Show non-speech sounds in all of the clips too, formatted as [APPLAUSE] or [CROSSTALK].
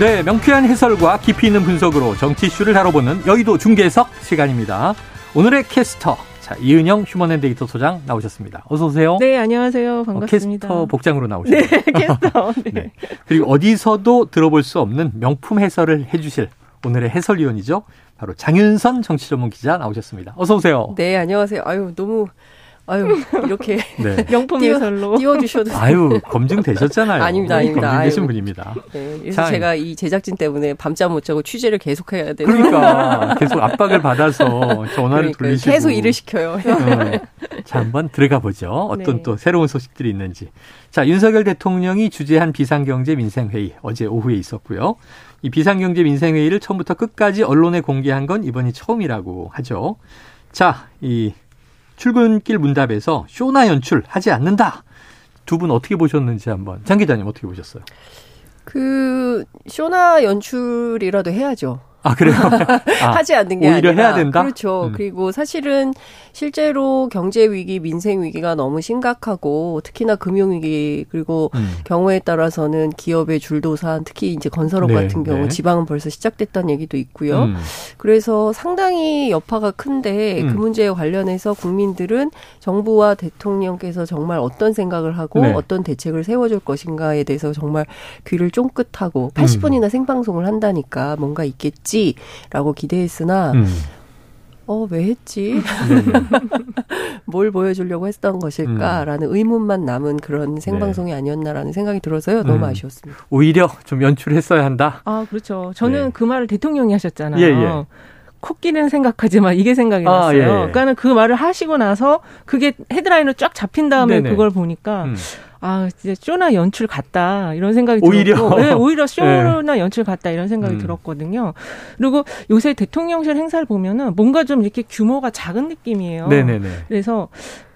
네, 명쾌한 해설과 깊이 있는 분석으로 정치 이슈를 다뤄보는 여의도 중계석 시간입니다. 오늘의 캐스터 자, 이은영 휴먼앤데이터 소장 나오셨습니다. 어서 오세요. 네, 안녕하세요. 반갑습니다. 어, 캐스터 복장으로 나오셨네요. 네, [LAUGHS] 캐스터. [LAUGHS] 네. 네. 그리고 어디서도 들어볼 수 없는 명품 해설을 해주실 오늘의 해설위원이죠. 바로 장윤선 정치전문 기자 나오셨습니다. 어서 오세요. 네, 안녕하세요. 아유, 너무 아유 이렇게 네. [LAUGHS] 명품 예설로 띄워주셔도 아유 검증 되셨잖아요. 아닙니다, 아닙니다. 검증되신 분입니다. 네, 그래서 자, 제가 이 제작진 때문에 밤잠 못 자고 취재를 계속해야 되는. 그러니까 [LAUGHS] 계속 압박을 받아서 전화를 그러니까, 돌리시고 계속 일을 시켜요. 어. 자 한번 들어가 보죠. 어떤 네. 또 새로운 소식들이 있는지. 자 윤석열 대통령이 주재한 비상경제 민생회의 어제 오후에 있었고요. 이 비상경제 민생회의를 처음부터 끝까지 언론에 공개한 건 이번이 처음이라고 하죠. 자, 이 출근길 문답에서 쇼나 연출 하지 않는다. 두 분 어떻게 보셨는지 한번 장 기자님 어떻게 보셨어요? 그 쇼나 연출이라도 해야죠. 아 그래요? [LAUGHS] 아, 하지 않는 게 오히려 아니라 해야 된다. 그렇죠. 음. 그리고 사실은 실제로 경제 위기, 민생 위기가 너무 심각하고 특히나 금융 위기 그리고 음. 경우에 따라서는 기업의 줄도산, 특히 이제 건설업 네, 같은 경우 네. 지방은 벌써 시작됐다는 얘기도 있고요. 음. 그래서 상당히 여파가 큰데 그 음. 문제에 관련해서 국민들은 정부와 대통령께서 정말 어떤 생각을 하고 네. 어떤 대책을 세워줄 것인가에 대해서 정말 귀를 쫑긋하고 80분이나 음. 생방송을 한다니까 뭔가 있겠지 라고 기대했으나. 음. 어, 왜 했지? [LAUGHS] 뭘 보여주려고 했던 것일까라는 음. 의문만 남은 그런 생방송이 네. 아니었나라는 생각이 들어서요. 너무 음. 아쉬웠습니다. 오히려 좀 연출했어야 한다? 아, 그렇죠. 저는 네. 그 말을 대통령이 하셨잖아요. 예, 예. 코끼리는 생각하지 마 이게 생각이 아, 났어요. 예. 그러니까는 그 말을 하시고 나서 그게 헤드라인으로 쫙 잡힌 다음에 네네. 그걸 보니까 음. 아, 진짜 쇼나 연출 같다. 이런 생각이 오히려? 들었고. 네, 오히려 [LAUGHS] 쇼나 네. 연출 같다. 이런 생각이 음. 들었거든요. 그리고 요새 대통령실 행사를 보면은 뭔가 좀 이렇게 규모가 작은 느낌이에요. 네네네. 그래서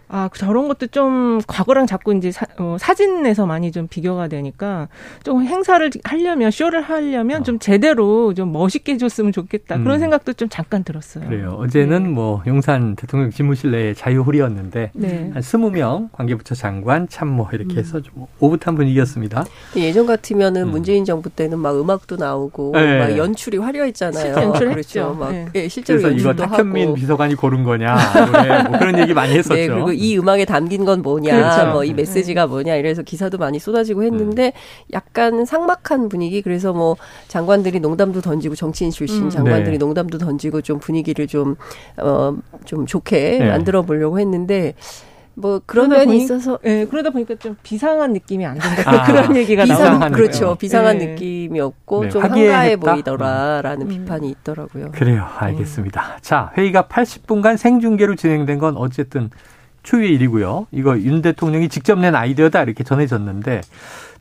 아, 저런 것도 좀 과거랑 자꾸 이제 사, 어, 사진에서 많이 좀 비교가 되니까 좀 행사를 하려면 쇼를 하려면 어. 좀 제대로 좀 멋있게 해줬으면 좋겠다 그런 음. 생각도 좀 잠깐 들었어요. 그래요. 어제는 네. 뭐 용산 대통령 집무실 내에 자유홀이었는데 네. 한 20명 관계부처 장관 참모 이렇게 음. 해서 좀 오붓한 분위기였습니다. 예전 같으면은 음. 문재인 정부 때는 막 음악도 나오고 네. 막 연출이 화려했잖아요. 연출했죠. 그렇죠. 막 네. 네, 실제로 그래서 이거 탁현민 비서관이 고른 거냐 [LAUGHS] 뭐 그런 얘기 많이 했었죠. 이 음악에 담긴 건 뭐냐, 그렇죠. 뭐이 네. 메시지가 뭐냐 이래서 기사도 많이 쏟아지고 했는데 음. 약간 상막한 분위기 그래서 뭐 장관들이 농담도 던지고 정치인 출신 음. 장관들이 네. 농담도 던지고 좀 분위기를 좀 어, 좀 좋게 네. 만들어 보려고 했는데 뭐 그런 면이 보니, 있어서 예, 그러다 보니까 좀 비상한 느낌이 안 든다 아, [LAUGHS] 그런 얘기가 비상, 나오고 그렇죠 비상한 네. 느낌이었고 네, 좀 한가해 보이더라라는 음. 비판이 있더라고요. 그래요 알겠습니다. 음. 자 회의가 80분간 생중계로 진행된 건 어쨌든 초유의 일이고요. 이거 윤 대통령이 직접 낸 아이디어다 이렇게 전해졌는데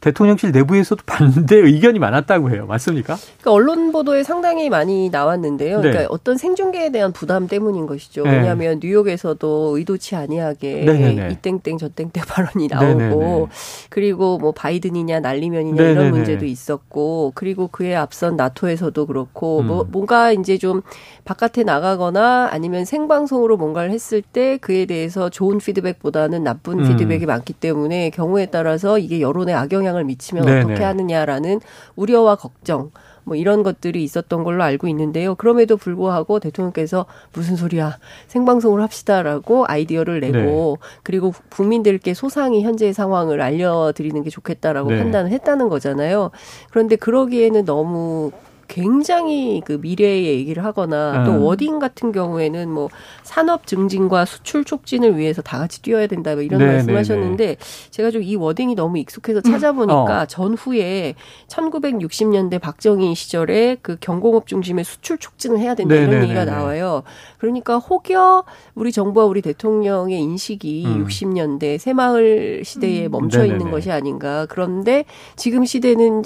대통령실 내부에서도 반대 [LAUGHS] 의견이 많았다고 해요. 맞습니까? 그러니까 언론 보도에 상당히 많이 나왔는데요. 네. 그러니까 어떤 생중계에 대한 부담 때문인 것이죠. 네. 왜냐하면 뉴욕에서도 의도치 아니하게 네네네. 이 땡땡 저 땡땡 발언이 나오고 네네네. 그리고 뭐 바이든이냐 날리면이냐 네네네. 이런 문제도 있었고 그리고 그에 앞선 나토에서도 그렇고 음. 뭐 뭔가 이제 좀 바깥에 나가거나 아니면 생방송으로 뭔가를 했을 때 그에 대해서 좋은 피드백보다는 나쁜 음. 피드백이 많기 때문에 경우에 따라서 이게 여론에 악영향 을 미치면 네네. 어떻게 하느냐라는 우려와 걱정 뭐 이런 것들이 있었던 걸로 알고 있는데요. 그럼에도 불구하고 대통령께서 무슨 소리야 생방송을 합시다라고 아이디어를 내고 네. 그리고 국민들께 소상히 현재의 상황을 알려드리는 게 좋겠다라고 네. 판단을 했다는 거잖아요. 그런데 그러기에는 너무 굉장히 그 미래의 얘기를 하거나 또 음. wording 같은 경우에는 뭐 산업 증진과 수출 촉진을 위해서 다 같이 뛰어야 된다 뭐 이런 네, 말씀하셨는데 네, 네. 제가 좀 이 wording이 너무 익숙해서 찾아보니까 어. 전후에 1960년대 박정희 시절에 그 경공업 중심의 수출 촉진을 해야 된다 네, 이런 네, 얘기가 네, 나와요. 그러니까 혹여 우리 정부와 우리 대통령의 인식이 음. 60년대 새마을 시대에 멈춰 있는 것이 아닌가. 그런데 지금 시대는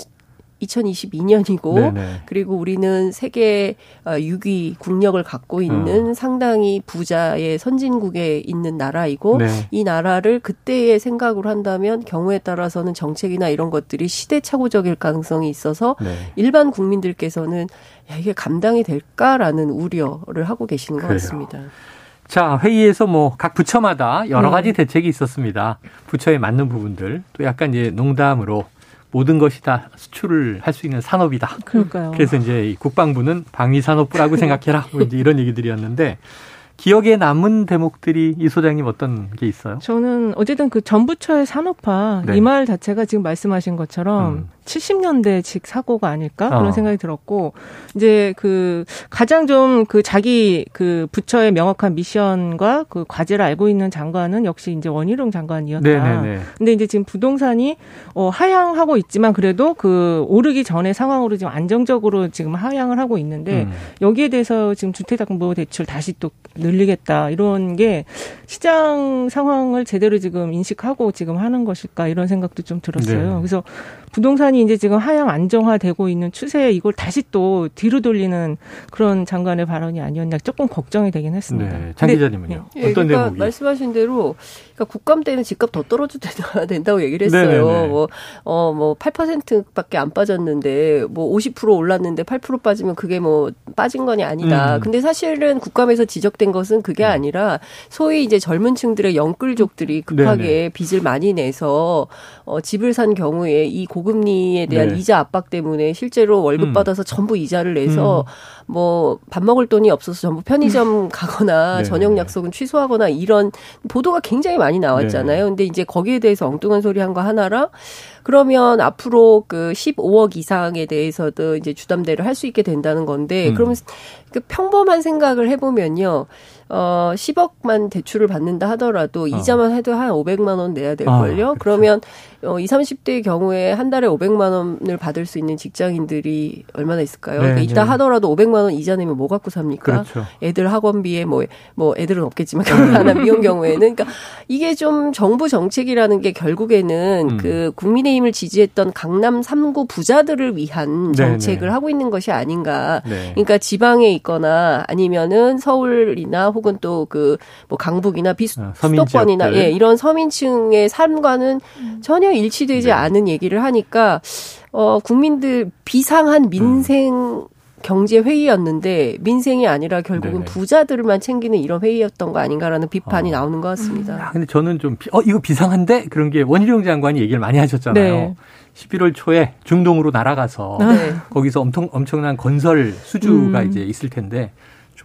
2022년이고 네네. 그리고 우리는 세계 6위 어, 국력을 갖고 있는 어. 상당히 부자의 선진국에 있는 나라이고 네. 이 나라를 그때의 생각으로 한다면 경우에 따라서는 정책이나 이런 것들이 시대착오적일 가능성이 있어서 네. 일반 국민들께서는 야, 이게 감당이 될까라는 우려를 하고 계시는 것 그래요. 같습니다. 자, 회의에서 뭐 각 부처마다 여러 네. 가지 대책이 있었습니다. 부처에 맞는 부분들 또 약간 이제 농담으로 모든 것이 다 수출을 할 수 있는 산업이다. 그러니까요. 그래서 이제 국방부는 방위산업부라고 [LAUGHS] 생각해라. 뭐 이제 이런 얘기들이었는데 기억에 남은 대목들이 이 소장님 어떤 게 있어요? 저는 어쨌든 그 전부처의 산업화 네. 이말 자체가 지금 말씀하신 것처럼 음. 70년대직 사고가 아닐까 그런 어. 생각이 들었고 이제 그 가장 좀 그 자기 그 부처의 명확한 미션과 그 과제를 알고 있는 장관은 역시 이제 원희룡 장관이었다. 네네네. 근데 이제 지금 부동산이 어 하향하고 있지만 그래도 그 오르기 전의 상황으로 지금 안정적으로 지금 하향을 하고 있는데 음. 여기에 대해서 지금 주택담보 대출 다시 또 늘리겠다 이런 게 시장 상황을 제대로 지금 인식하고 지금 하는 것일까 이런 생각도 좀 들었어요. 네. 그래서 부동산이 이제 지금 하향 안정화되고 있는 추세에 이걸 다시 또 뒤로 돌리는 그런 장관의 발언이 아니었나 조금 걱정이 되긴 했습니다. 네. 장 기자님은요? 네. 어떤 그러니까 대목이? 말씀하신 대로 그러니까 국감 때는 집값 더 떨어져도 [LAUGHS] 된다고 얘기를 했어요. 네네네. 뭐, 어, 뭐 8%밖에 안 빠졌는데 뭐 50% 올랐는데 8% 빠지면 그게 뭐 빠진 건이 아니다. 음. 근데 사실은 국감에서 지적된 것은 그게 음. 아니라 소위 이제 젊은 층들의 영끌족들이 급하게 네네. 빚을 많이 내서 어, 집을 산 경우에 이 고금리에 대한 네. 이자 압박 때문에 실제로 월급 음. 받아서 전부 이자를 내서 음. 뭐 밥 먹을 돈이 없어서 전부 편의점 음. 가거나 네. 저녁 약속은 취소하거나 이런 보도가 굉장히 많이 나왔잖아요. 네. 근데 이제 거기에 대해서 엉뚱한 소리 한 거 하나라 그러면 앞으로 그 15억 이상에 대해서도 이제 주담대를 할 수 있게 된다는 건데 음. 그러면 그 평범한 생각을 해보면요. 어, 10억만 대출을 받는다 하더라도 어. 이자만 해도 한 500만 원 내야 될걸요. 아. 그러면 어, 20, 30대의 경우에 한 달에 500만 원을 받을 수 있는 직장인들이 얼마나 있을까요? 네, 그러니까 이따 네. 하더라도 500만 원 이자 내면 뭐 갖고 삽니까? 그렇죠. 애들 학원비에 뭐, 뭐 애들은 없겠지만 결혼 하나 미용 경우에는. 그러니까 이게 좀 정부 정책이라는 게 결국에는 음. 그 국민의 힘을 지지했던 강남 3구 부자들을 위한 네, 정책을 네, 하고 있는 것이 아닌가. 네. 그러니까 지방에 있거나 아니면은 서울이나 혹은 또 그 뭐 강북이나 비수도권이나 아, 예, 이런 서민층의 삶과는 음. 전혀 일치되지 네. 않은 얘기를 하니까 어 국민들 비상한 민생 음. 경제 회의였는데 민생이 아니라 결국은 네네. 부자들만 챙기는 이런 회의였던 거 아닌가라는 비판이 어. 나오는 것 같습니다. 아, 근데 저는 좀 어 이거 비상한데 그런 게 원희룡 장관이 얘기를 많이 하셨잖아요. 네. 11월 초에 중동으로 날아가서 네. 거기서 엄청 엄청난 건설 수주가 음. 이제 있을 텐데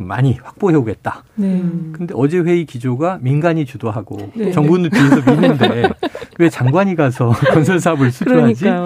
좀 많이 확보해 오겠다. 네. 근데 어제 회의 기조가 민간이 주도하고 네. 정부는 뒤에서 미는데 왜 장관이 가서 [LAUGHS] 건설 사업을 수주하지? 네.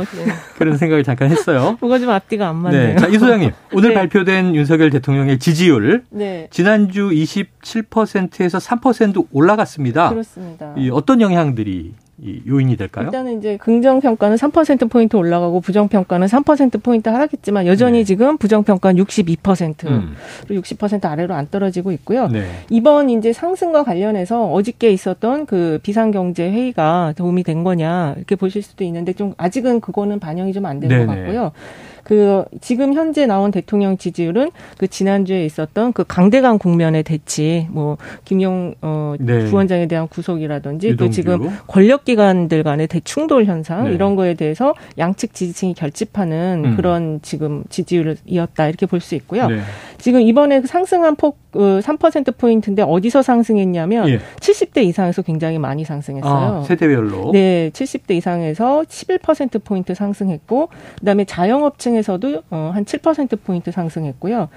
그런 생각을 잠깐 했어요. 뭐가 좀 앞뒤가 안 맞네요. 네. 자, 이 소장님. 오늘 [LAUGHS] 네. 발표된 윤석열 대통령의 지지율 네. 지난주 27%에서 3% 올라갔습니다. 그렇습니다. 이 어떤 영향들이 이 요인이 될까요? 일단은 이제 긍정 평가는 3% 포인트 올라가고 부정 평가는 3% 포인트 하락했지만 여전히 네. 지금 부정 평가는 62%, 음. 그리고 60% 아래로 안 떨어지고 있고요. 네. 이번 이제 상승과 관련해서 어저께 있었던 그 비상경제 회의가 도움이 된 거냐 이렇게 보실 수도 있는데 좀 아직은 그거는 반영이 좀안된것 같고요. 그 지금 현재 나온 대통령 지지율은 그 지난주에 있었던 그 강대강 국면의 대치, 뭐 김용 어 네. 부원장에 대한 구속이라든지 또 지금 권력 기관들 간의 대충돌 현상 네. 이런 거에 대해서 양측 지지층이 결집하는 음. 그런 지금 지지율이었다 이렇게 볼 수 있고요. 네. 지금 이번에 상승한 폭3% 어, 포인트인데 어디서 상승했냐면 예. 70대 이상에서 굉장히 많이 상승했어요. 아, 세대별로. 네, 70대 이상에서 11% 포인트 상승했고 그다음에 자영업층에서도 어, 한7% 포인트 상승했고요.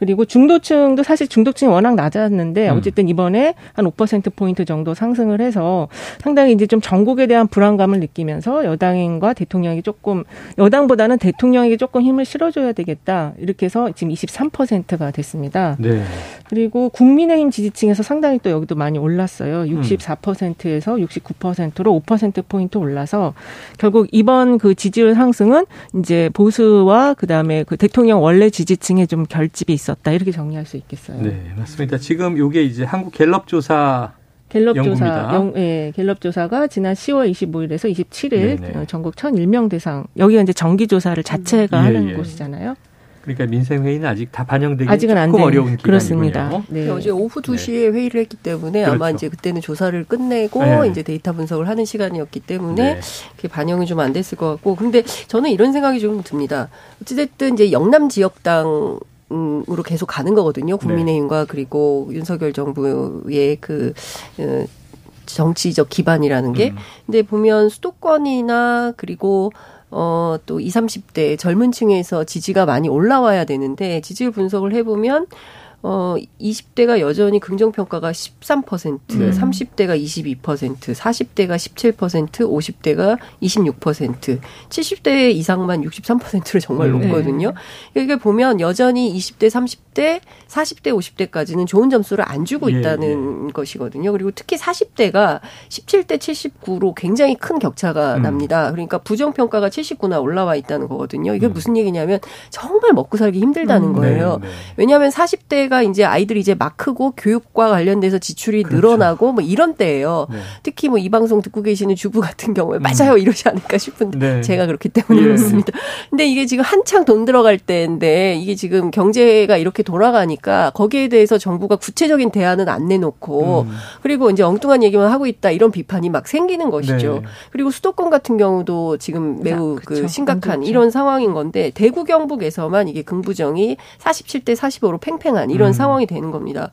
그리고 중도층도 사실 중도층이 워낙 낮았는데 음. 어쨌든 이번에 한 5% 포인트 정도 상승을 해서 상당히 이제 좀 전국에 대한 불안감을 느끼면서 여당과 대통령이 조금 여당보다는 대통령에게 조금 힘을 실어줘야 되겠다 이렇게 해서 지금 23%가 됐습니다. 네. 그리고 국민의힘 지지층에서 상당히 또 여기도 많이 올랐어요. 64%에서 69%로 5% 포인트 올라서 결국 이번 그 지지율 상승은 이제 보수와 그다음에 그 대통령 원래 지지층에 좀 결집이 있어. 있었다 이렇게 정리할 수 있겠어요. 네, 맞습니다. 지금 이게 이제 한국 갤럽 조사 갤럽 조사, 영, 예, 갤럽 조사가 지난 10월 25일에서 27일 네네. 어, 전국 1,001명 대상 여기가 이제 정기 조사를 자체가 음. 하는 예, 예. 곳이잖아요. 그러니까 민생 회의는 아직 다 반영되기 아직은 안 조금 어려운 기간이군요. 그렇습니다. 네. 어제 오후 2시에 네. 회의를 했기 때문에 그렇죠. 아마 이제 그때는 조사를 끝내고 네. 이제 데이터 분석을 하는 시간이었기 때문에 네. 그게 반영이 좀 안 됐을 것 같고 근데 저는 이런 생각이 좀 듭니다. 어찌됐든 이제 영남 지역당 으로 계속 가는 거거든요. 국민의힘과 그리고 윤석열 정부의 그 어, 정치적 기반이라는 게. 음. 근데 보면 수도권이나 그리고 어, 또 20, 30대 젊은 층에서 지지가 많이 올라와야 되는데 지지율 분석을 해보면 어 20대가 여전히 긍정 평가가 13%, 네. 30대가 22%, 40대가 17%, 50대가 26%, 70대 이상만 63%를 정말 네. 높거든요. 이게 보면 여전히 20대, 30대, 40대, 50대까지는 좋은 점수를 안 주고 예, 있다는 네. 것이거든요. 그리고 특히 40대가 17대 79로 굉장히 큰 격차가 음. 납니다. 그러니까 부정 평가가 79나 올라와 있다는 거거든요. 이게 음. 무슨 얘기냐면 정말 먹고 살기 힘들다는 음. 거예요. 네, 네. 왜냐하면 40대 때가 이제 아이들이 이제 막 크고 교육과 관련돼서 지출이 그렇죠. 늘어나고 뭐 이런 때예요. 네. 특히 뭐 이 방송 듣고 계시는 주부 같은 경우에 음. 맞아요 이러지 않을까 싶은데 네. 제가 그렇기 때문에 예. 그렇습니다. 근데 이게 지금 한창 돈 들어갈 때인데 이게 지금 경제가 이렇게 돌아가니까 거기에 대해서 정부가 구체적인 대안은 안 내놓고 음. 그리고 이제 엉뚱한 얘기만 하고 있다 이런 비판이 막 생기는 것이죠. 네. 그리고 수도권 같은 경우도 지금 매우 그 그렇죠. 심각한 이런 상황인 건데 대구 경북에서만 이게 긍부정이 47대 45로 팽팽한 이런 음. 상황이 되는 겁니다.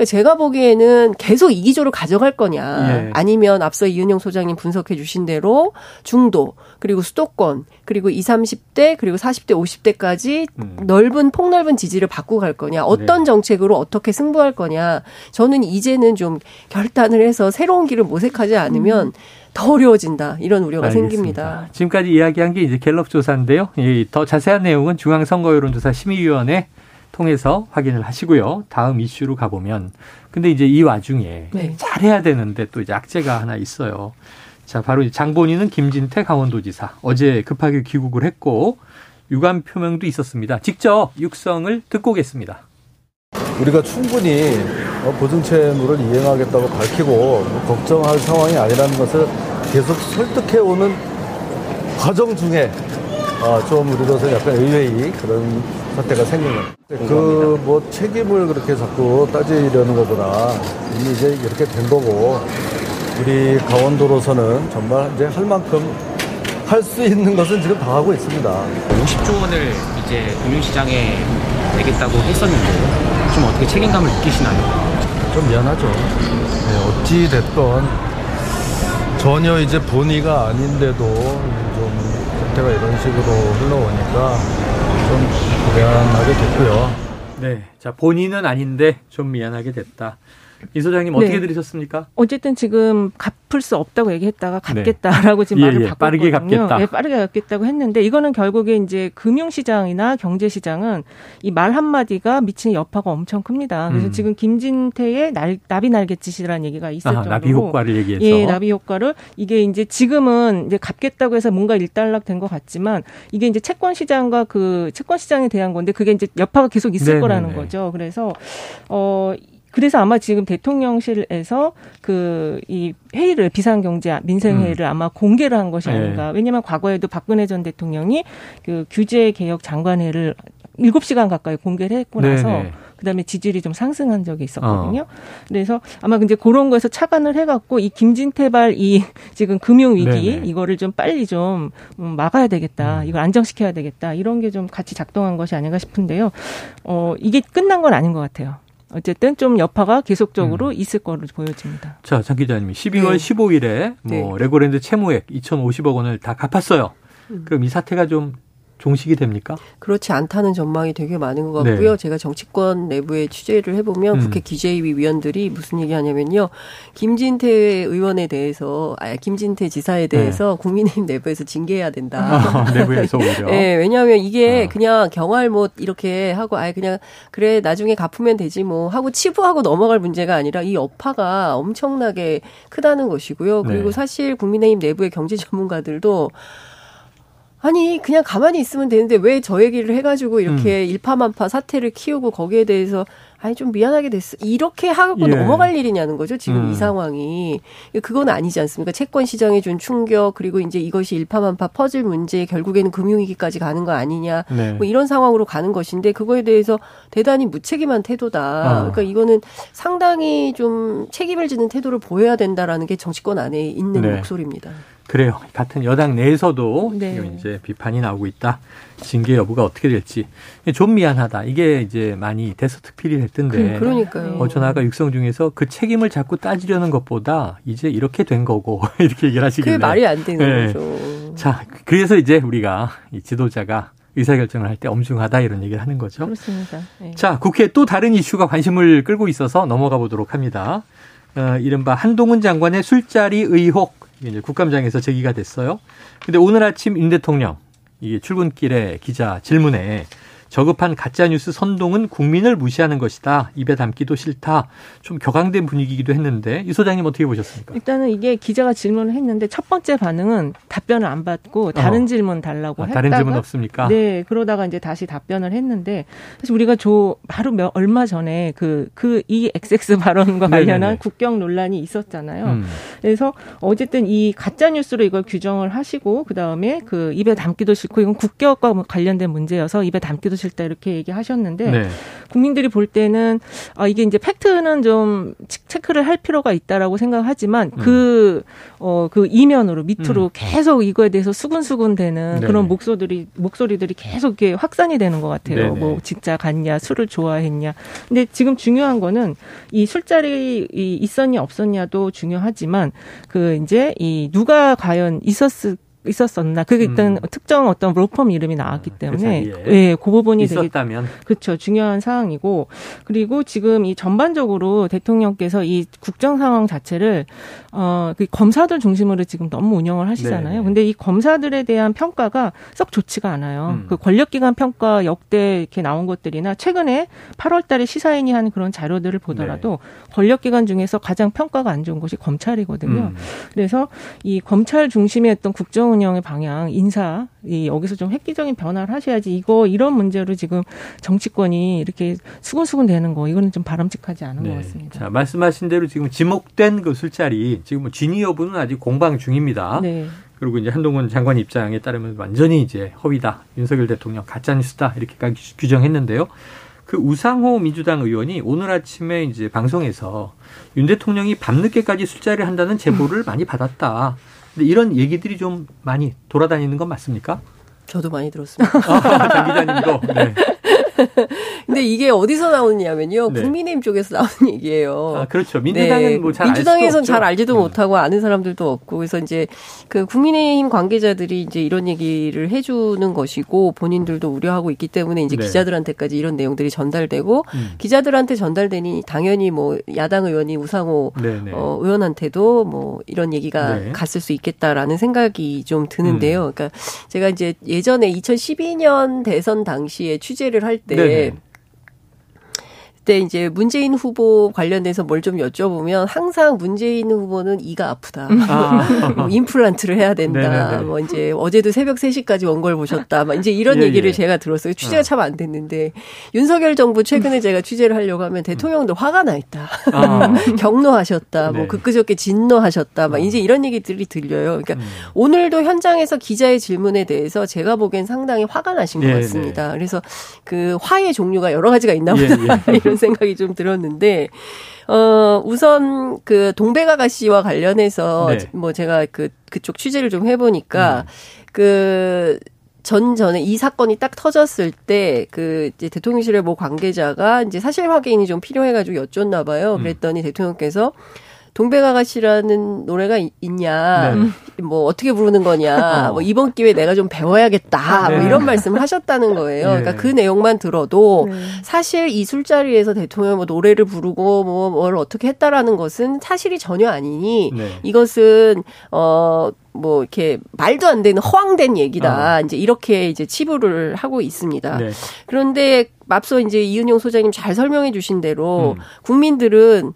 그러니까 제가 보기에는 계속 이기조를 가져갈 거냐, 예. 아니면 앞서 이은영 소장님 분석해 주신 대로 중도, 그리고 수도권, 그리고 20, 30대, 그리고 40대, 50대까지 음. 넓은, 폭넓은 지지를 바꾸고 갈 거냐, 어떤 네. 정책으로 어떻게 승부할 거냐, 저는 이제는 좀 결단을 해서 새로운 길을 모색하지 않으면 음. 더 어려워진다 이런 우려가 알겠습니다. 생깁니다. 지금까지 이야기한 게 이제 갤럽 조사인데요. 더 자세한 내용은 중앙선거여론조사 심의위원회 통해서 확인을 하시고요. 다음 이슈로 가보면 근데 이제 이 와중에 네. 잘해야 되는데 또 이제 악재가 하나 있어요. 자, 바로 장본인은 김진태 강원도지사 어제 급하게 귀국을 했고 유감 표명도 있었습니다. 직접 육성을 듣고 오겠습니다. 우리가 충분히 어, 보증채무를 이행하겠다고 밝히고 뭐 걱정할 상황이 아니라는 것을 계속 설득해오는 과정 중에 어, 좀 우리로서 약간 의외의 그런 사태가 생긴 거예요. 그 뭐 책임을 그렇게 자꾸 따지려는 것보다 이미 이제 이렇게 된 거고 우리 강원도로서는 정말 이제 할 만큼 할 수 있는 것은 지금 다 하고 있습니다. 50조 원을 이제 금융시장에 내겠다고 했었는데 좀 어떻게 책임감을 느끼시나요? 좀 미안하죠. 네, 어찌 됐건 전혀 이제 본의가 아닌데도 좀 사태가 이런 식으로 흘러오니까 좀 미안하게 됐고요. 네. 자, 본인은 아닌데 좀 미안하게 됐다. 이 소장님 어떻게 네. 들으셨습니까? 어쨌든 지금 갚을 수 없다고 얘기했다가 네. 갚겠다라고 네. 지금 말을 예, 예. 바꿨거든요. 빠르게 갚겠다. 네, 빠르게 갚겠다고 했는데 이거는 결국에 이제 금융시장이나 경제시장은 이 말 한마디가 미치는 여파가 엄청 큽니다. 그래서 음. 지금 김진태의 날, 나비 날갯짓이라는 얘기가 있을 정도로 나비 효과를 얘기해서 예, 나비 효과를 이게 이제 지금은 이제 갚겠다고 해서 뭔가 일단락 된 것 같지만 이게 이제 채권 시장과 그 채권 시장에 대한 건데 그게 이제 여파가 계속 있을 네네네. 거라는 거죠. 그래서 어 그래서 아마 지금 대통령실에서 그 이 회의를 비상경제 민생 회의를 음. 아마 공개를 한 것이 아닌가. 네. 왜냐하면 과거에도 박근혜 전 대통령이 그 규제 개혁 장관회를 일곱 시간 가까이 공개를 했고 나서 네네. 그다음에 지지율이 좀 상승한 적이 있었거든요. 어. 그래서 아마 이제 그런 거에서 차관을 해갖고 이 김진태발 이 [LAUGHS] 지금 금융 위기 네네. 이거를 좀 빨리 좀 음, 막아야 되겠다. 음. 이걸 안정시켜야 되겠다. 이런 게 좀 같이 작동한 것이 아닌가 싶은데요. 어 이게 끝난 건 아닌 것 같아요. 어쨌든 좀 여파가 계속적으로 음. 있을 거로 보여집니다. 자, 장 기자님이 12월 네. 15일에 뭐 네. 레고랜드 채무액 2,050억 원을 다 갚았어요. 음. 그럼 이 사태가 좀 종식이 됩니까? 그렇지 않다는 전망이 되게 많은 것 같고요. 네. 제가 정치권 내부에 취재를 해보면 음. 국회 기재위 위원들이 무슨 얘기 하냐면요. 김진태 의원에 대해서, 아, 김진태 지사에 대해서 네. 국민의힘 내부에서 징계해야 된다. 아, 내부에서 오히려. [LAUGHS] 네, 왜냐하면 이게 아. 그냥 경활 못 이렇게 하고, 아예 그냥 그래 나중에 갚으면 되지 뭐 하고 치부하고 넘어갈 문제가 아니라 이 여파가 엄청나게 크다는 것이고요. 그리고 네. 사실 국민의힘 내부의 경제 전문가들도 아니 그냥 가만히 있으면 되는데 왜 저 얘기를 해가지고 이렇게 음. 일파만파 사태를 키우고 거기에 대해서 아니 좀 미안하게 됐어. 이렇게 하고 예. 넘어갈 일이냐는 거죠. 지금 음. 이 상황이. 그건 아니지 않습니까? 채권 시장에 준 충격 그리고 이제 이것이 일파만파 퍼즐 문제 결국에는 금융위기까지 가는 거 아니냐. 네. 뭐 이런 상황으로 가는 것인데 그거에 대해서 대단히 무책임한 태도다. 아. 그러니까 이거는 상당히 좀 책임을 지는 태도를 보여야 된다라는 게 정치권 안에 있는 네. 목소리입니다. 그래요. 같은 여당 내에서도 네. 지금 이제 비판이 나오고 있다. 징계 여부가 어떻게 될지 좀 미안하다. 이게 이제 많이 대서특필이 됐던데. 그, 그러니까요. 어전 아까 육성 중에서 그 책임을 자꾸 따지려는 것보다 이제 이렇게 된 거고 [LAUGHS] 이렇게 얘기를 하시길래. 그게 말이 안 되는 네. 거죠. 자, 그래서 이제 우리가 이 지도자가 의사결정을 할 때 엄중하다 이런 얘기를 하는 거죠. 그렇습니다. 네. 자, 국회 또 다른 이슈가 관심을 끌고 있어서 넘어가 보도록 합니다. 어, 이른바 한동훈 장관의 술자리 의혹 이제 국감장에서 제기가 됐어요. 근데 오늘 아침 윤 대통령 이게 출근길에 기자 질문에 저급한 가짜뉴스 선동은 국민을 무시하는 것이다. 입에 담기도 싫다. 좀 격앙된 분위기이기도 했는데 이 소장님 어떻게 보셨습니까? 일단은 이게 기자가 질문을 했는데 첫 번째 반응은 답변을 안 받고 다른 어. 질문 달라고 아, 했다가 다른 질문 없습니까? 네, 그러다가 이제 다시 답변을 했는데 사실 우리가 저 바로 몇, 얼마 전에 그 그 이 XX [LAUGHS] 발언과 관련한 네네네. 국경 논란이 있었잖아요. 음. 그래서 어쨌든 이 가짜 뉴스로 이걸 규정을 하시고 그다음에 그 입에 담기도 싫고 이건 국격과 관련된 문제여서 입에 담기도 싫다 이렇게 얘기하셨는데 네. 국민들이 볼 때는 아 이게 이제 팩트는 좀 체크를 할 필요가 있다라고 생각하지만 음. 그 어, 그 이면으로 밑으로 음. 계속 이거에 대해서 수근수근 되는 네. 그런 목소리들이 목소리들이 계속 이렇게 확산이 되는 것 같아요. 네네. 뭐 진짜 갔냐, 술을 좋아했냐. 근데 지금 중요한 거는 이 술자리 있었냐 없었냐도 중요하지만 그 이제 이 누가 과연 있었을 있었었나 그게 일단 음. 특정 어떤 로펌 이름이 나왔기 아, 때문에 그 예, 그 부분이 있었다면 되게 그렇죠 중요한 사항이고 그리고 지금 이 전반적으로 대통령께서 이 국정 상황 자체를 어그 검사들 중심으로 지금 너무 운영을 하시잖아요. 네. 근데 이 검사들에 대한 평가가 썩 좋지가 않아요. 음. 그 권력기관 평가 역대 이렇게 나온 것들이나 최근에 8월달에 시사인이 한 그런 자료들을 보더라도 네. 권력기관 중에서 가장 평가가 안 좋은 것이 검찰이거든요. 음. 그래서 이 검찰 중심의 어떤 국정 운영의 방향, 인사, 이 여기서 좀 획기적인 변화를 하셔야지 이거 이런 문제로 지금 정치권이 이렇게 수근수근 되는 거 이거는 좀 바람직하지 않은 네. 것 같습니다. 자, 말씀하신 대로 지금 지목된 그 술자리 지금 뭐 진위 여부는 아직 공방 중입니다. 네. 그리고 이제 한동훈 장관 입장에 따르면 완전히 이제 허위다. 윤석열 대통령 가짜뉴스다. 이렇게까지 규정했는데요. 그 우상호 민주당 의원이 오늘 아침에 이제 방송에서 윤 대통령이 밤늦게까지 술자리를 한다는 제보를 [LAUGHS] 많이 받았다. 근데 이런 얘기들이 좀 많이 돌아다니는 건 맞습니까? 저도 많이 들었습니다. [LAUGHS] 아, 장 기자님도. 네. [LAUGHS] 근데 이게 어디서 나오느냐면요. 네. 국민의힘 쪽에서 나오는 [LAUGHS] 얘기예요. 아, 그렇죠. 민주당은 네. 뭐잘 민주당에선 잘 알지도 음. 못하고 아는 사람들도 없고 그래서 이제 그 국민의힘 관계자들이 이제 이런 얘기를 해 주는 것이고 본인들도 우려하고 있기 때문에 이제 네. 기자들한테까지 이런 내용들이 전달되고 음. 기자들한테 전달되니 당연히 뭐 야당 의원이 우상호 네, 네. 어, 의원한테도 뭐 이런 얘기가 네. 갔을 수 있겠다라는 생각이 좀 드는데요. 음. 그러니까 제가 이제 예전에 2012년 대선 당시에 취재를 할 때때 네네. 그때 이제 문재인 후보 관련돼서 뭘 좀 여쭤보면 항상 문재인 후보는 이가 아프다. 아. 뭐 임플란트를 해야 된다. 네네네. 뭐 이제 어제도 새벽 3시까지 원걸 보셨다. 막 이제 이런 예, 얘기를 예. 제가 들었어요. 취재가 아. 참안 됐는데 윤석열 정부 최근에 제가 취재를 하려고 하면 대통령도 화가 나 있다. 아. [LAUGHS] 경로하셨다. 뭐 네. 뭐 그끄저께 진노하셨다. 막 어. 이제 이런 얘기들이 들려요. 그러니까 음. 오늘도 현장에서 기자의 질문에 대해서 제가 보기엔 상당히 화가 나신 것 예, 같습니다. 네. 그래서 그 화의 종류가 여러 가지가 있나 보다. 예, 예. [LAUGHS] 이런 생각이 좀 들었는데 어 우선 그 동백아가 씨와 관련해서 네. 뭐 제가 그 그쪽 취재를 좀 해보니까 음. 그. 전 전에 이 사건이 딱 터졌을 때 그 이제 대통령실의 뭐 관계자가 이제 사실 확인이 좀 필요해가지고 여쭙나 봐요. 음. 그랬더니 음. 대통령께서 동백아가씨라는 노래가 있냐, 네. 뭐 어떻게 부르는 거냐, 어. 뭐 이번 기회에 내가 좀 배워야겠다, 뭐 네. 뭐 이런 말씀을 하셨다는 거예요. 네. 그러니까 그 내용만 들어도 네. 사실 이 술자리에서 대통령 뭐 노래를 부르고 뭐 뭘 어떻게 했다라는 것은 사실이 전혀 아니니 네. 이것은 어. 뭐 이렇게 말도 안 되는 허황된 얘기다. 어. 이제 이렇게 이제 치부를 하고 있습니다. 네. 그런데 앞서 이제 이은용 소장님 잘 설명해 주신 대로 음. 국민들은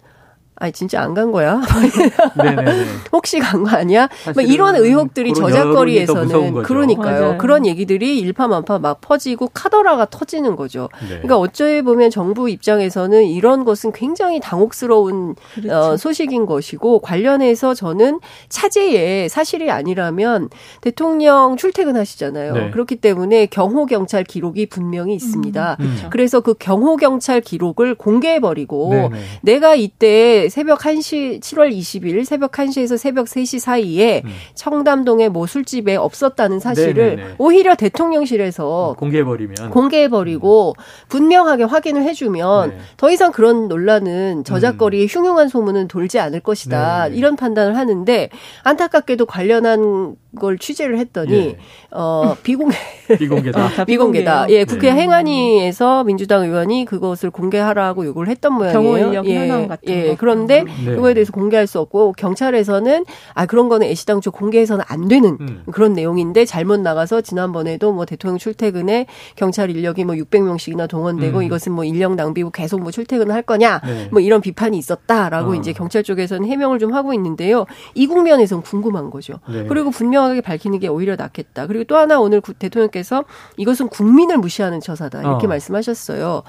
아니 진짜 안 간 거야? [LAUGHS] 혹시 간 거 아니야? 뭐 이런 의혹들이 저작거리에서는 그러니까요. 맞아요. 그런 얘기들이 일파만파 막 퍼지고 카더라가 터지는 거죠. 네. 그러니까 어쩌에 보면 정부 입장에서는 이런 것은 굉장히 당혹스러운 그렇죠. 어, 소식인 것이고 관련해서 저는 차제에 사실이 아니라면 대통령 출퇴근하시잖아요. 네. 그렇기 때문에 경호 경찰 기록이 분명히 있습니다. 음, 음. 그래서 그 경호 경찰 기록을 공개해 버리고 내가 이때 새벽 1시 7월 20일 새벽 1시에서 새벽 3시 사이에 음. 청담동의 뭐 술집에 없었다는 사실을 네네네. 오히려 대통령실에서 음, 공개해 버리면 공개해 버리고 음. 분명하게 확인을 해 주면 네. 더 이상 그런 논란은 저작거리에 음. 흉흉한 소문은 돌지 않을 것이다 네네. 이런 판단을 하는데 안타깝게도 관련한 걸 취재를 했더니 예. 어 비공개 [LAUGHS] 비공개다 어, [LAUGHS] 비공개다 예 국회 네. 행안위에서 민주당 의원이 그것을 공개하라고 요구를 했던 모양이에요. 경호 인력 예. 현황 같은 예. 거. 그런 데 네. 그거에 대해서 공개할 수 없고 경찰에서는 아 그런 거는 애시당초 공개해서는 안 되는 음. 그런 내용인데 잘못 나가서 지난번에도 뭐 대통령 출퇴근에 경찰 인력이 뭐 600명씩이나 동원되고 음. 이것은 뭐 인력 낭비고 계속 뭐 출퇴근을 할 거냐 네. 뭐 이런 비판이 있었다라고 어. 이제 경찰 쪽에서는 해명을 좀 하고 있는데요. 이 국면에서는 궁금한 거죠. 네. 그리고 분명하게 밝히는 게 오히려 낫겠다. 그리고 또 하나 오늘 대통령께서 이것은 국민을 무시하는 처사다 이렇게 어. 말씀하셨어요.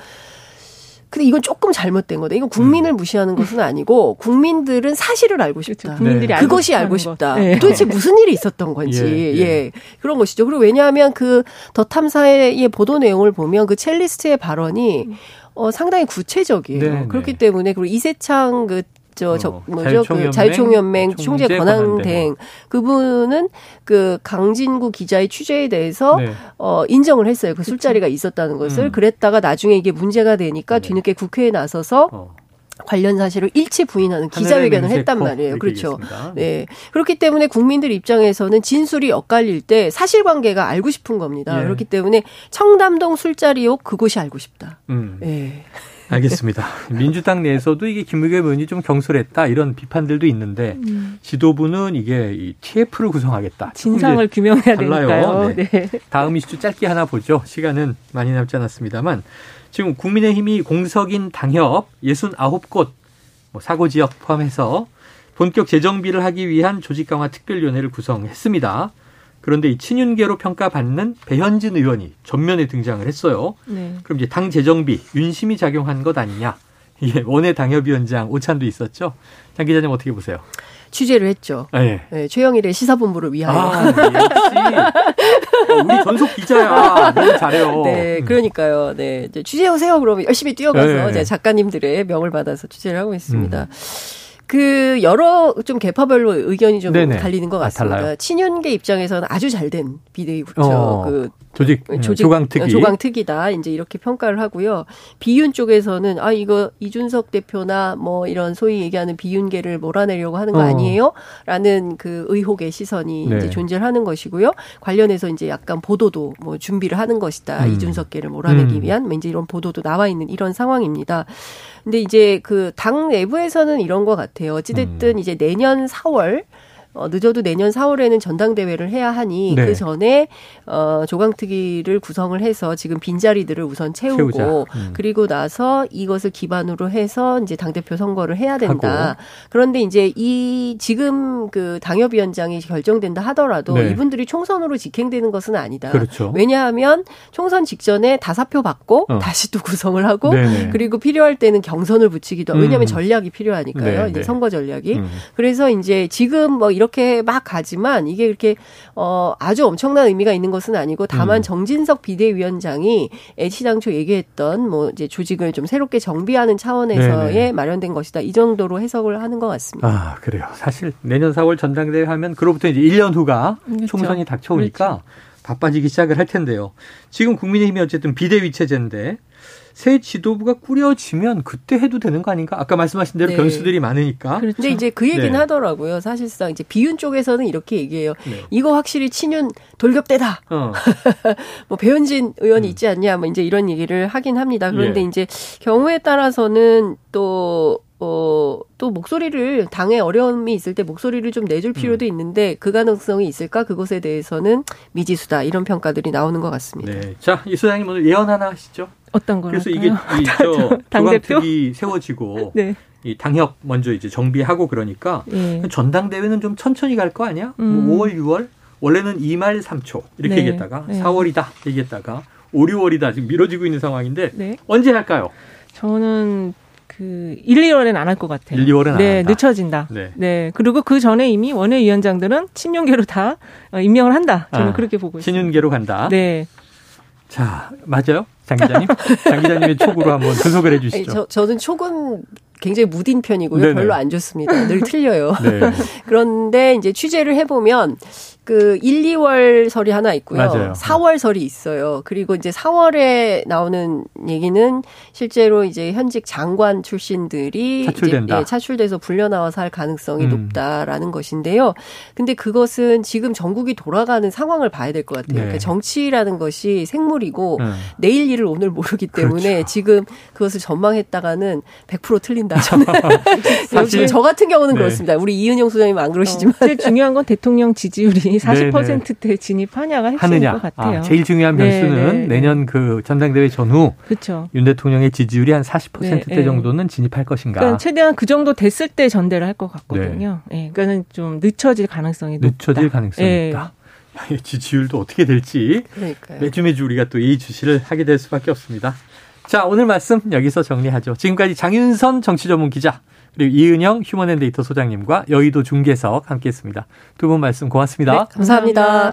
근데 이건 조금 잘못된 거다. 이건 국민을 음. 무시하는 것은 아니고 국민들은 사실을 알고 싶다. 그렇죠. 국민들이 네. 그것이 알고 싶다. 네. 도대체 무슨 일이 있었던 건지. 예, 예. 예. 그런 것이죠. 그리고 왜냐하면 그 더 탐사의 보도 내용을 보면 그 첼리스트의 발언이 어, 상당히 구체적이에요. 네, 네. 그렇기 때문에 그리고 이세창 그 저, 어, 뭐죠? 그 자유총연맹 총재 권한대행 그분은 그 강진구 기자의 취재에 대해서 네. 어 인정을 했어요. 그 술자리가 있었다는 것을 음. 그랬다가 나중에 이게 문제가 되니까 네. 뒤늦게 국회에 나서서 어. 관련 사실을 일체 부인하는 기자회견을 했단 말이에요. 그렇죠. 네. 그렇기 때문에 국민들 입장에서는 진술이 엇갈릴 때 사실관계가 알고 싶은 겁니다. 예. 그렇기 때문에 청담동 술자리 욕 그곳이 알고 싶다. 음. 네. [LAUGHS] 알겠습니다. 민주당 내에서도 이게 김의겸 의원이 좀 경솔했다 이런 비판들도 있는데 음. 지도부는 이게 이 TF를 구성하겠다. 진상을 규명해야 되니까요. 네. 네. 다음 이슈 짧게 하나 보죠. 시간은 많이 남지 않았습니다만 지금 국민의힘이 공석인 당협 69곳 뭐 사고 지역 포함해서 본격 재정비를 하기 위한 조직 강화 특별위원회를 구성했습니다. 그런데 이 친윤계로 평가받는 배현진 의원이 전면에 등장을 했어요. 네. 그럼 이제 당 재정비 윤심이 작용한 것 아니냐? 이게 원외 당협위원장 오찬도 있었죠. 장 기자님 어떻게 보세요? 취재를 했죠. 네. 네 최영일의 시사본부를 위하여. 아, 역시 어, 우리 전속 기자야. 너무 잘해요. 네, 그러니까요. 네, 이제 취재 오세요. 그러면 열심히 뛰어가서 네. 이제 작가님들의 명을 받아서 취재를 하고 있습니다. 음. 그 여러 좀 개파별로 의견이 좀 네네. 갈리는 것 아, 같습니다. 아, 친윤계 입장에서는 아주 잘 된 비대위 구조 어, 그 조직, 음, 조직 조강특위 조강특위다 이제 이렇게 평가를 하고요. 비윤 쪽에서는 아 이거 이준석 대표나 뭐 이런 소위 얘기하는 비윤계를 몰아내려고 하는 거 어. 아니에요?라는 그 의혹의 시선이 네. 이제 존재하는 것이고요. 관련해서 이제 약간 보도도 뭐 준비를 하는 것이다. 음. 이준석계를 몰아내기 음. 위한 뭐 이제 이런 보도도 나와 있는 이런 상황입니다. 근데 이제 그 당 내부에서는 이런 것 같아요. 어찌됐든 음. 이제 내년 4월 어, 늦어도 내년 4월에는 전당대회를 해야 하니 네. 그 전에 어, 조강특위를 구성을 해서 지금 빈자리들을 우선 채우고 음. 그리고 나서 이것을 기반으로 해서 이제 당대표 선거를 해야 된다. 하고. 그런데 이제 이 지금 그 당협위원장이 결정된다 하더라도 네. 이분들이 총선으로 직행되는 것은 아니다. 그렇죠. 왜냐하면 총선 직전에 다사표 받고 어. 다시 또 구성을 하고 네네. 그리고 필요할 때는 경선을 붙이기도 하고 왜냐하면 음. 전략이 필요하니까요. 네네. 이제 선거 전략이. 음. 그래서 이제 지금 뭐 이런 이렇게 막 가지만 이게 이렇게 어 아주 엄청난 의미가 있는 것은 아니고 다만 음. 정진석 비대위원장이 시당초 얘기했던 뭐 이제 조직을 좀 새롭게 정비하는 차원에서의 네네. 마련된 것이다. 이 정도로 해석을 하는 것 같습니다. 아, 그래요. 사실 내년 4월 전당대회 하면 그로부터 이제 1년 후가 그렇죠. 총선이 닥쳐오니까 그렇죠. 바빠지기 시작을 할 텐데요. 지금 국민의힘이 어쨌든 비대위 체제인데 새 지도부가 꾸려지면 그때 해도 되는 거 아닌가? 아까 말씀하신 대로 네. 변수들이 많으니까. 그런데 그렇죠. 이제 그 얘기는 네. 하더라고요. 사실상 이제 비윤 쪽에서는 이렇게 얘기해요. 네. 이거 확실히 친윤 돌격대다. 어. [LAUGHS] 뭐 배현진 의원이 음. 있지 않냐? 뭐 이제 이런 얘기를 하긴 합니다. 그런데 예. 이제 경우에 따라서는 또 어, 또 목소리를 당에 어려움이 있을 때 목소리를 좀 내줄 음. 필요도 음. 있는데 그 가능성이 있을까 그것에 대해서는 미지수다 이런 평가들이 나오는 것 같습니다. 네. 자, 이 소장님 오늘 예언 하나 하시죠. 어떤 거 그래서 이게 이 저 [LAUGHS] 조강특위 세워지고 네. 이 당협 먼저 이제 정비하고 그러니까 네. 전당대회는 좀 천천히 갈 거 아니야? 뭐 음. 뭐 5월, 6월 원래는 2말 3초 이렇게 네. 얘기했다가 네. 4월이다 얘기했다가 5, 6월이다 지금 미뤄지고 있는 상황인데 네. 언제 할까요? 저는 그 1, 2월에는 안할 것 같아요. 1, 2월은 네, 늦춰진다. 네. 네. 그리고 그 전에 이미 원외위원장들은 친윤계로 다 어, 임명을 한다. 저는 아, 그렇게 보고 있습니다. 친윤계로 간다. 네. 자, 맞아요? 장 기자님? [LAUGHS] 장 기자님의 촉으로 한번 분석을 해 주시죠. 저, 저는 촉은 굉장히 무딘 편이고요. 네네. 별로 안 좋습니다. 늘 틀려요. 네. [LAUGHS] 그런데 이제 취재를 해보면 그 1, 2월 설이 하나 있고요. 맞아요. 4월 설이 있어요. 그리고 이제 4월에 나오는 얘기는 실제로 이제 현직 장관 출신들이 차출된다. 이제 예, 차출돼서 불려 나와서 할 가능성이 음. 높다라는 것인데요. 근데 그것은 지금 전국이 돌아가는 상황을 봐야 될 것 같아요. 네. 그러니까 정치라는 것이 생물이고 음. 내일 일을 오늘 모르기 때문에 그렇죠. 지금 그것을 전망했다가는 100% 틀린다. 저는 [LAUGHS] 사실 저 같은 경우는 네. 그렇습니다. 우리 이은영 소장님 안 그러시지만 어, 제일 중요한 건 대통령 지지율이 40%대 진입하냐가 핵심인 하느냐. 것 같아요. 아, 제일 중요한 변수는 네네. 내년 그 전당대회 전후 그렇죠. 윤 대통령의 지지율이 한 40%대 네, 정도는 진입할 것인가. 그러니까 최대한 그 정도 됐을 때 전대를 할 것 같거든요. 네. 네. 그러니까는 좀 늦춰질 가능성이 높다. 늦춰질 가능성이 네. 있다. 지지율도 어떻게 될지 그러니까요. 매주 매주 우리가 또 이 주시를 하게 될 수밖에 없습니다. 자 오늘 말씀 여기서 정리하죠. 지금까지 장윤선 정치전문 기자 그리고 이은영 휴먼앤데이터 소장님과 여의도 중계석 함께했습니다. 두 분 말씀 고맙습니다. 네, 감사합니다.